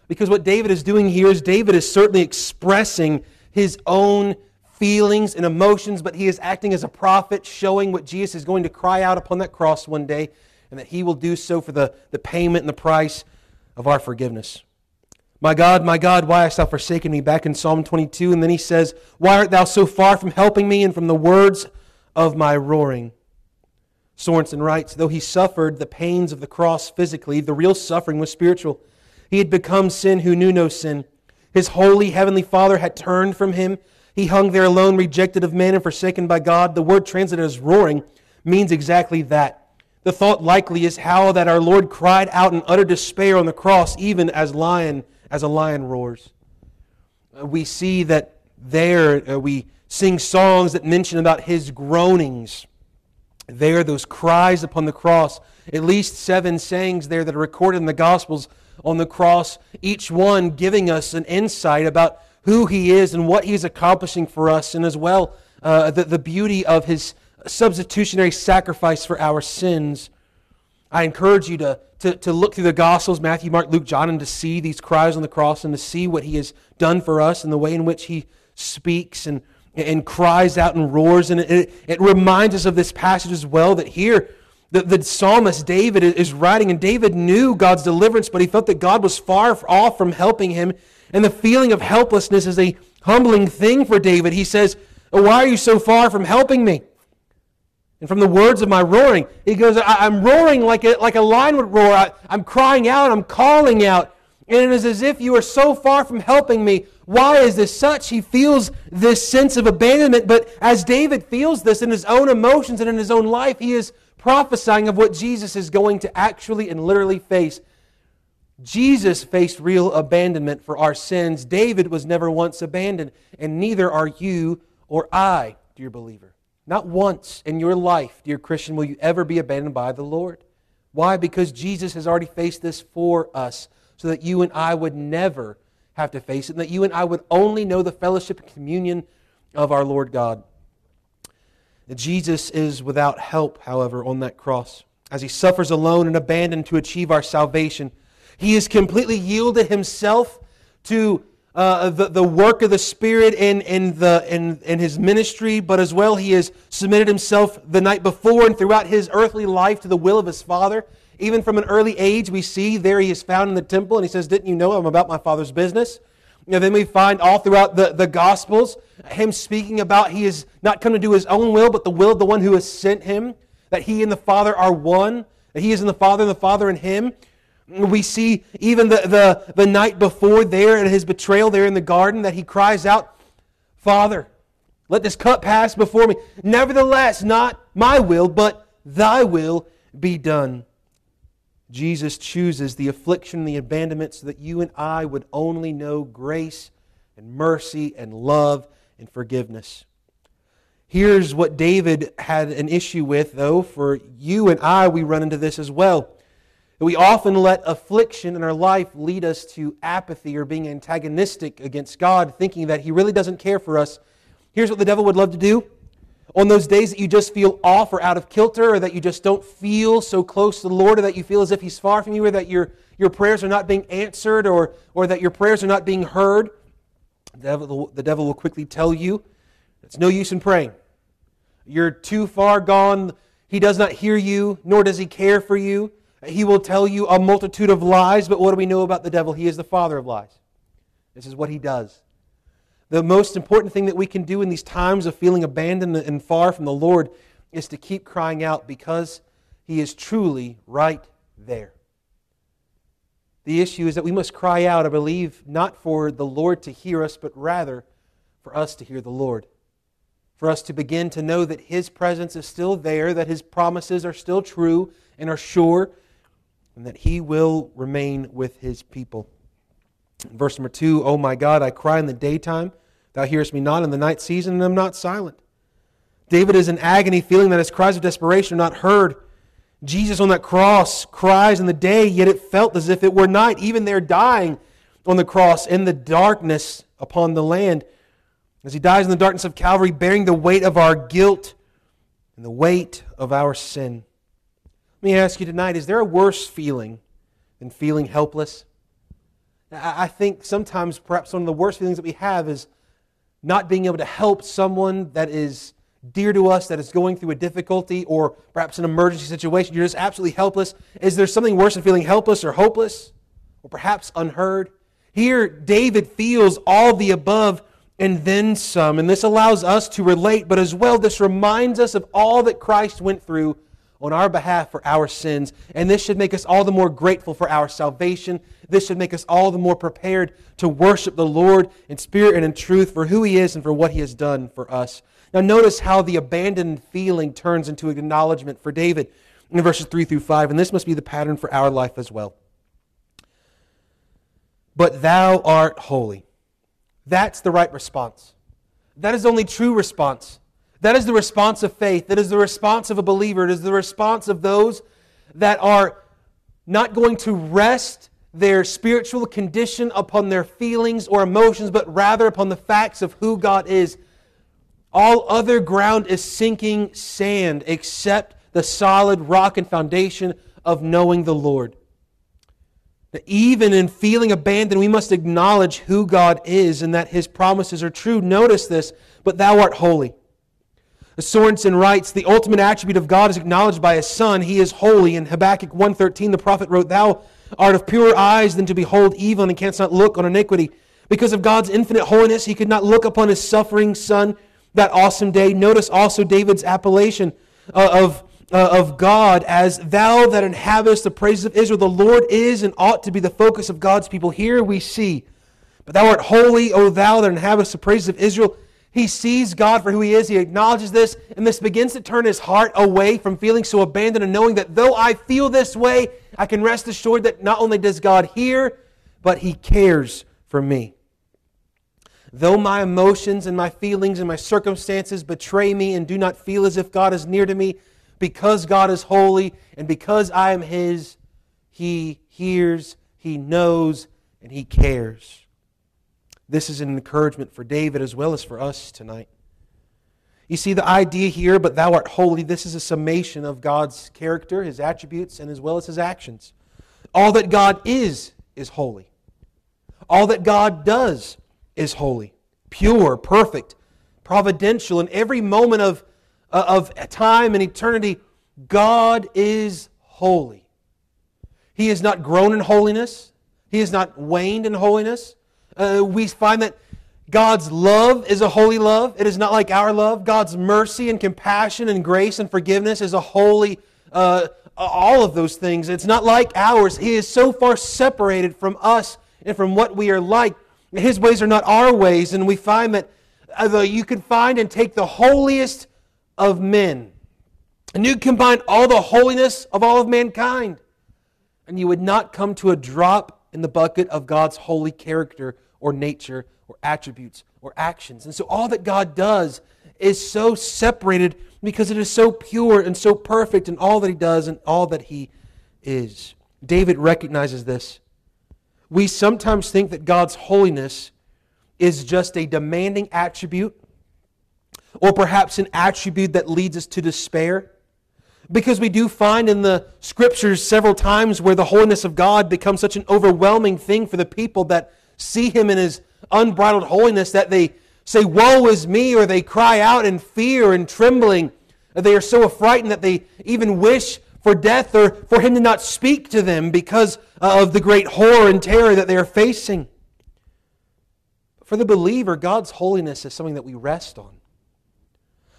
Because what David is doing here is David is certainly expressing his own feelings and emotions, but he is acting as a prophet, showing what Jesus is going to cry out upon that cross one day, and that he will do so for the, the payment and the price of our forgiveness. My God, my God, why hast thou forsaken me? Back in Psalm 22. And then he says, Why art thou so far from helping me and from the words of my roaring? Sorensen writes, Though he suffered the pains of the cross physically, the real suffering was spiritual. He had become sin who knew no sin. His holy heavenly Father had turned from him. He hung there alone, rejected of men and forsaken by God. The word translated as roaring means exactly that. The thought likely is how that our Lord cried out in utter despair on the cross, even as lion as a lion roars. Uh, we see that there uh, we sing songs that mention about his groanings. There, those cries upon the cross. At least seven sayings there that are recorded in the Gospels on the cross, each one giving us an insight about who he is and what he's accomplishing for us, and as well uh, the, the beauty of his substitutionary sacrifice for our sins. I encourage you to, to, to look through the Gospels, Matthew, Mark, Luke, John, and to see these cries on the cross and to see what he has done for us and the way in which he speaks and, and cries out and roars. And it, it reminds us of this passage as well that here, the, the psalmist David is writing, and David knew God's deliverance, but he felt that God was far off from helping him. And the feeling of helplessness is a humbling thing for David. He says, oh, Why are you so far from helping me? And from the words of my roaring, he goes, I, am roaring like a, like a lion would roar. I, I'm crying out, I'm calling out. And it is as if you are so far from helping me. Why is this such? He feels this sense of abandonment. But as David feels this in his own emotions and in his own life, he is prophesying of what Jesus is going to actually and literally face. Jesus faced real abandonment for our sins. David was never once abandoned, and neither are you or I, dear believer. Not once in your life, dear Christian, will you ever be abandoned by the Lord. Why? Because Jesus has already faced this for us so that you and I would never have to face it, and that you and I would only know the fellowship and communion of our Lord God. Jesus is without help, however, on that cross. As he suffers alone and abandoned to achieve our salvation, he has completely yielded himself to uh, the, the work of the Spirit in, in, the, in, in his ministry, but as well, he has submitted himself the night before and throughout his earthly life to the will of his Father. Even from an early age, we see there he is found in the temple, and he says, Didn't you know I'm about my Father's business? And then we find all throughout the, the Gospels him speaking about he is not come to do his own will, but the will of the one who has sent him, that he and the Father are one, that he is in the Father and the Father in him. We see even the, the, the night before there at his betrayal there in the garden that he cries out, Father, let this cup pass before me. Nevertheless, not my will, but thy will be done. Jesus chooses the affliction and the abandonment so that you and I would only know grace and mercy and love and forgiveness. Here's what David had an issue with, though. For you and I, we run into this as well. We often let affliction in our life lead us to apathy or being antagonistic against God, thinking that He really doesn't care for us. Here's what the devil would love to do. On those days that you just feel off or out of kilter, or that you just don't feel so close to the Lord, or that you feel as if He's far from you, or that your, your prayers are not being answered, or, or that your prayers are not being heard, the devil, the devil will quickly tell you it's no use in praying. You're too far gone. He does not hear you, nor does He care for you. He will tell you a multitude of lies, but what do we know about the devil? He is the father of lies. This is what he does. The most important thing that we can do in these times of feeling abandoned and far from the Lord is to keep crying out because he is truly right there. The issue is that we must cry out, I believe, not for the Lord to hear us, but rather for us to hear the Lord. For us to begin to know that His presence is still there, that His promises are still true and are sure, and that he will remain with his people. Verse number two, Oh my God, I cry in the daytime, thou hearest me not in the night season, and I'm not silent. David is in agony, feeling that his cries of desperation are not heard. Jesus on that cross cries in the day, yet it felt as if it were night, even there dying on the cross in the darkness upon the land. As he dies in the darkness of Calvary, bearing the weight of our guilt and the weight of our sin. Let me ask you tonight is there a worse feeling than feeling helpless? I think sometimes perhaps one of the worst feelings that we have is not being able to help someone that is dear to us that is going through a difficulty or perhaps an emergency situation. You're just absolutely helpless. Is there something worse than feeling helpless or hopeless or perhaps unheard? Here, David feels all the above and then some. And this allows us to relate, but as well, this reminds us of all that Christ went through on our behalf for our sins. And this should make us all the more grateful for our salvation. This should make us all the more prepared to worship the Lord in spirit and in truth for who He is and for what He has done for us. Now, notice how the abandoned feeling turns into acknowledgement for David in verses 3 through 5. And this must be the pattern for our life as well. But thou art holy. That's the right response. That is the only true response. That is the response of faith. That is the response of a believer. It is the response of those that are not going to rest their spiritual condition upon their feelings or emotions, but rather upon the facts of who God is. All other ground is sinking sand except the solid rock and foundation of knowing the Lord. Even in feeling abandoned, we must acknowledge who God is and that his promises are true. Notice this, but thou art holy. Sorensen writes, the ultimate attribute of God is acknowledged by his son. He is holy. In Habakkuk 1.13, the prophet wrote, Thou art of purer eyes than to behold evil and canst not look on iniquity. Because of God's infinite holiness, he could not look upon his suffering son that awesome day. Notice also David's appellation uh, of uh, of God as thou that inhabitest the praises of Israel. The Lord is and ought to be the focus of God's people. Here we see, but thou art holy, O thou that inhabitest the praises of Israel. He sees God for who he is. He acknowledges this, and this begins to turn his heart away from feeling so abandoned and knowing that though I feel this way, I can rest assured that not only does God hear, but he cares for me. Though my emotions and my feelings and my circumstances betray me and do not feel as if God is near to me, because God is holy and because I am His, He hears, He knows, and He cares. This is an encouragement for David as well as for us tonight. You see the idea here, but thou art holy, this is a summation of God's character, His attributes, and as well as His actions. All that God is, is holy. All that God does is holy, pure, perfect, providential. In every moment of uh, of time and eternity, God is holy. He has not grown in holiness, He has not waned in holiness. Uh, we find that God's love is a holy love. It is not like our love. God's mercy and compassion and grace and forgiveness is a holy, uh, all of those things. It's not like ours. He is so far separated from us and from what we are like. His ways are not our ways. And we find that uh, you can find and take the holiest of men. And you combine all the holiness of all of mankind, and you would not come to a drop in the bucket of God's holy character or nature or attributes or actions. And so all that God does is so separated because it is so pure and so perfect in all that He does and all that He is. David recognizes this. We sometimes think that God's holiness is just a demanding attribute or perhaps an attribute that leads us to despair. Because we do find in the scriptures several times where the holiness of God becomes such an overwhelming thing for the people that see Him in His unbridled holiness that they say, Woe is me, or they cry out in fear and trembling. They are so affrighted that they even wish for death or for Him to not speak to them because uh, of the great horror and terror that they are facing. For the believer, God's holiness is something that we rest on.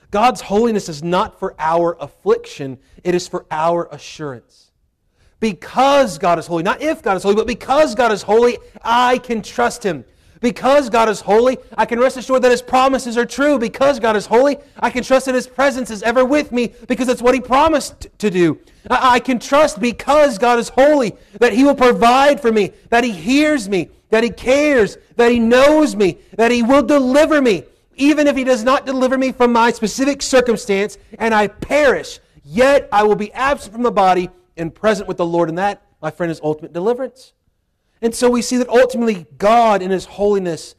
God's holiness is not for our affliction, it is for our assurance. Because God is holy, not if God is holy, but because God is holy, I can trust Him. Because God is holy, I can rest assured that His promises are true. Because God is holy, I can trust that His presence is ever with me because it's what He promised to do. I can trust because God is holy that He will provide for me, that He hears me, that He cares, that He knows me, that He will deliver me, even if he does not deliver me from my specific circumstance and I perish, yet I will be absent from the body and present with the Lord. And that, my friend, is ultimate deliverance. And so we see that ultimately God in his holiness,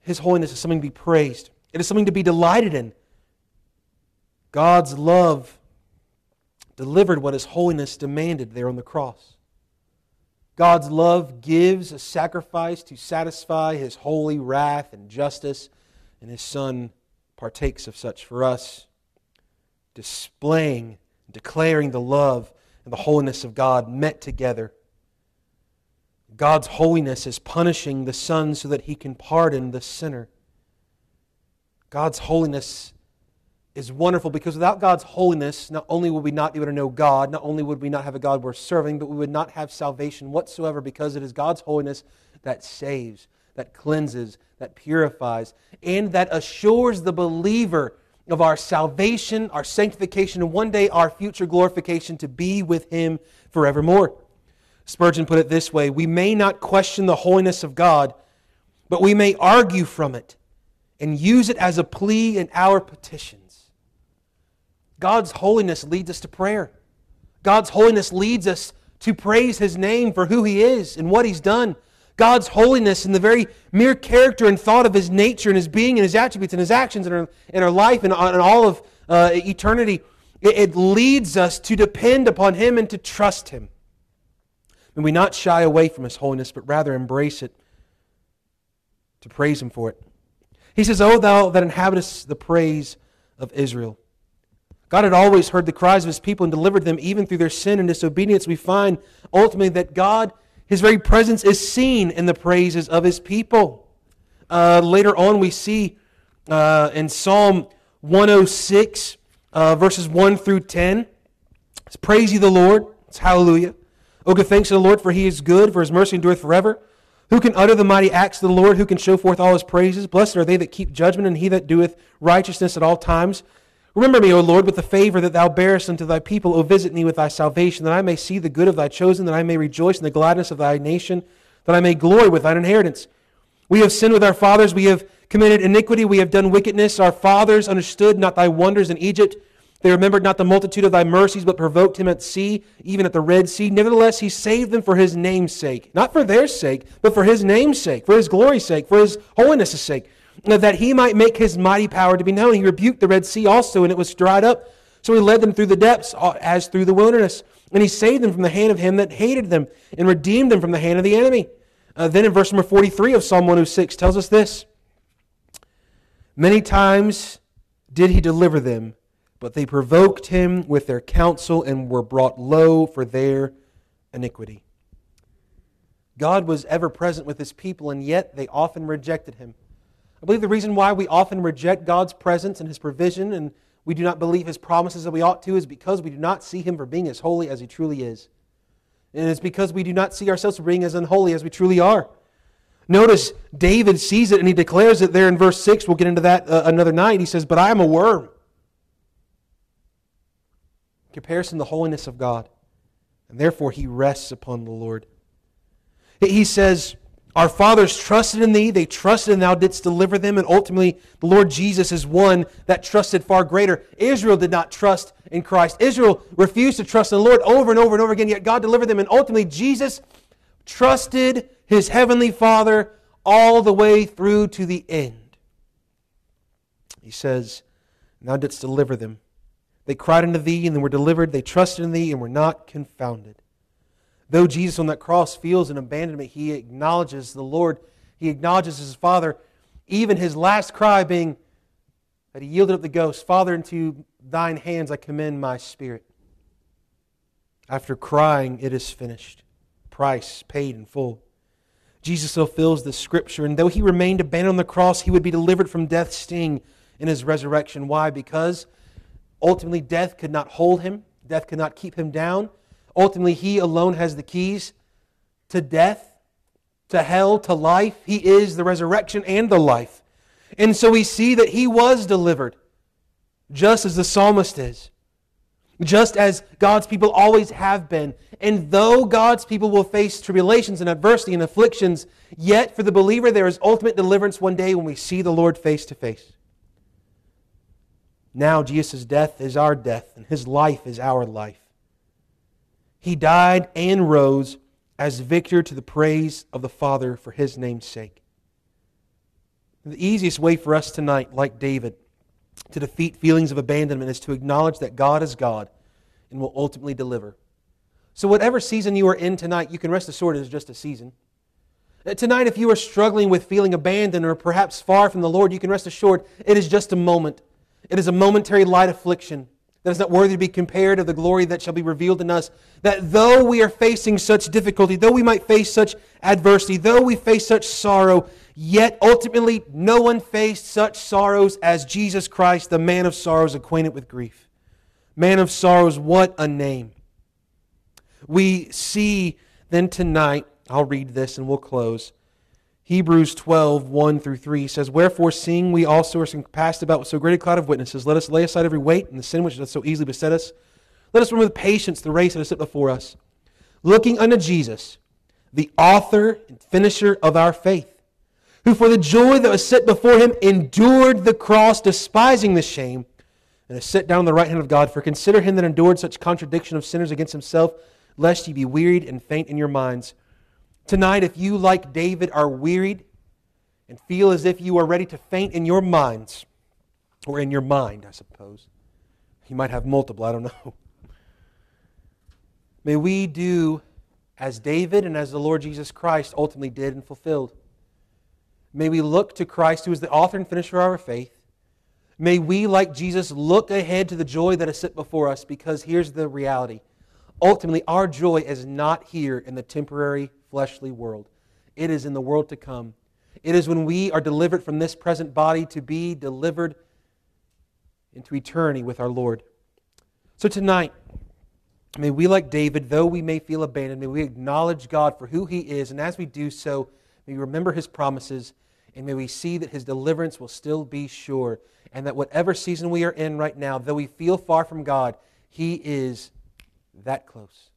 his holiness is something to be praised. It is something to be delighted in. God's love delivered what his holiness demanded there on the cross. God's love gives a sacrifice to satisfy his holy wrath and justice and his Son partakes of such for us, displaying, declaring the love and the holiness of God met together. God's holiness is punishing the Son so that he can pardon the sinner. God's holiness is wonderful because without God's holiness, not only would we not be able to know God, not only would we not have a God worth serving, but we would not have salvation whatsoever because it is God's holiness that saves, that cleanses, that purifies, and that assures the believer of our salvation, our sanctification, and one day our future glorification to be with Him forevermore. Spurgeon put it this way We may not question the holiness of God, but we may argue from it and use it as a plea in our petitions. God's holiness leads us to prayer. God's holiness leads us to praise His name for who He is and what He's done. God's holiness and the very mere character and thought of His nature and His being and His attributes and His actions in our, our life and, and all of uh, eternity, it, it leads us to depend upon Him and to trust Him. May we not shy away from His holiness, but rather embrace it to praise Him for it. He says, O thou that inhabitest the praise of Israel. God had always heard the cries of his people and delivered them even through their sin and disobedience. We find ultimately that God, his very presence, is seen in the praises of his people. Uh, later on, we see uh, in Psalm 106, uh, verses 1 through 10, it's, Praise ye the Lord. It's hallelujah. O give thanks to the Lord, for he is good, for his mercy endureth forever. Who can utter the mighty acts of the Lord? Who can show forth all his praises? Blessed are they that keep judgment, and he that doeth righteousness at all times. Remember me, O Lord, with the favor that thou bearest unto thy people. O visit me with thy salvation, that I may see the good of thy chosen, that I may rejoice in the gladness of thy nation, that I may glory with thine inheritance. We have sinned with our fathers, we have committed iniquity, we have done wickedness. Our fathers understood not thy wonders in Egypt. They remembered not the multitude of thy mercies, but provoked him at sea, even at the Red Sea. Nevertheless, he saved them for his name's sake. Not for their sake, but for his name's sake, for his glory's sake, for his holiness' sake that he might make his mighty power to be known. He rebuked the Red Sea also, and it was dried up. So he led them through the depths as through the wilderness. And he saved them from the hand of him that hated them and redeemed them from the hand of the enemy. Uh, then in verse number 43 of Psalm 106 tells us this Many times did he deliver them, but they provoked him with their counsel and were brought low for their iniquity. God was ever present with his people, and yet they often rejected him. I believe the reason why we often reject God's presence and His provision and we do not believe His promises that we ought to is because we do not see Him for being as holy as He truly is. And it's because we do not see ourselves for being as unholy as we truly are. Notice David sees it and he declares it there in verse 6. We'll get into that uh, another night. He says, But I am a worm. In comparison the holiness of God. And therefore he rests upon the Lord. He says, our fathers trusted in thee, they trusted and thou didst deliver them, and ultimately the Lord Jesus is one that trusted far greater. Israel did not trust in Christ. Israel refused to trust in the Lord over and over and over again, yet God delivered them, and ultimately Jesus trusted his heavenly Father all the way through to the end. He says, Thou didst deliver them. They cried unto thee and they were delivered. They trusted in thee and were not confounded. Though Jesus on that cross feels an abandonment, he acknowledges the Lord. He acknowledges his Father. Even his last cry being that he yielded up the ghost Father, into thine hands I commend my spirit. After crying, it is finished. Price paid in full. Jesus fulfills the scripture, and though he remained abandoned on the cross, he would be delivered from death's sting in his resurrection. Why? Because ultimately death could not hold him, death could not keep him down. Ultimately, He alone has the keys to death, to hell, to life. He is the resurrection and the life. And so we see that He was delivered, just as the psalmist is, just as God's people always have been. And though God's people will face tribulations and adversity and afflictions, yet for the believer there is ultimate deliverance one day when we see the Lord face to face. Now, Jesus' death is our death, and his life is our life. He died and rose as victor to the praise of the Father for his name's sake. The easiest way for us tonight, like David, to defeat feelings of abandonment is to acknowledge that God is God and will ultimately deliver. So, whatever season you are in tonight, you can rest assured it is just a season. Uh, tonight, if you are struggling with feeling abandoned or perhaps far from the Lord, you can rest assured it is just a moment. It is a momentary light affliction. That is not worthy to be compared of the glory that shall be revealed in us. That though we are facing such difficulty, though we might face such adversity, though we face such sorrow, yet ultimately no one faced such sorrows as Jesus Christ, the man of sorrows, acquainted with grief. Man of sorrows, what a name. We see then tonight, I'll read this and we'll close. Hebrews 12, 1 through 3 says, Wherefore, seeing we also are compassed about with so great a cloud of witnesses, let us lay aside every weight and the sin which doth so easily beset us. Let us run with patience the race that is set before us, looking unto Jesus, the author and finisher of our faith, who for the joy that was set before him endured the cross, despising the shame, and is set down on the right hand of God. For consider him that endured such contradiction of sinners against himself, lest ye be wearied and faint in your minds. Tonight, if you, like David, are wearied and feel as if you are ready to faint in your minds, or in your mind, I suppose, you might have multiple, I don't know. May we do as David and as the Lord Jesus Christ ultimately did and fulfilled. May we look to Christ, who is the author and finisher of our faith. May we, like Jesus, look ahead to the joy that is set before us, because here's the reality. Ultimately, our joy is not here in the temporary fleshly world, it is in the world to come. It is when we are delivered from this present body to be delivered into eternity with our Lord. So tonight, may we, like David, though we may feel abandoned, may we acknowledge God for who He is, and as we do so, may we remember His promises, and may we see that His deliverance will still be sure, and that whatever season we are in right now, though we feel far from God, He is that close.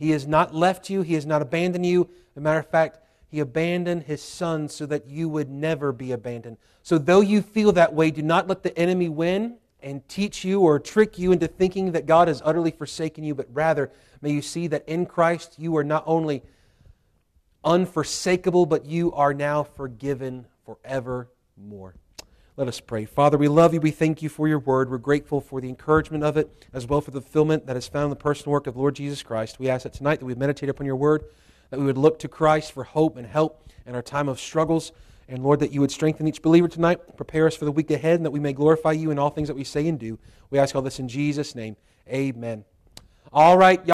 He has not left you, He has not abandoned you. As a matter of fact, He abandoned His Son so that you would never be abandoned. So, though you feel that way, do not let the enemy win and teach you or trick you into thinking that God has utterly forsaken you, but rather may you see that in Christ you are not only unforsakable, but you are now forgiven forevermore. Let us pray. Father, we love you. We thank you for your word. We're grateful for the encouragement of it, as well for the fulfillment that is found in the personal work of Lord Jesus Christ. We ask that tonight that we meditate upon your word, that we would look to Christ for hope and help in our time of struggles. And Lord, that you would strengthen each believer tonight, prepare us for the week ahead, and that we may glorify you in all things that we say and do. We ask all this in Jesus' name. Amen. All right.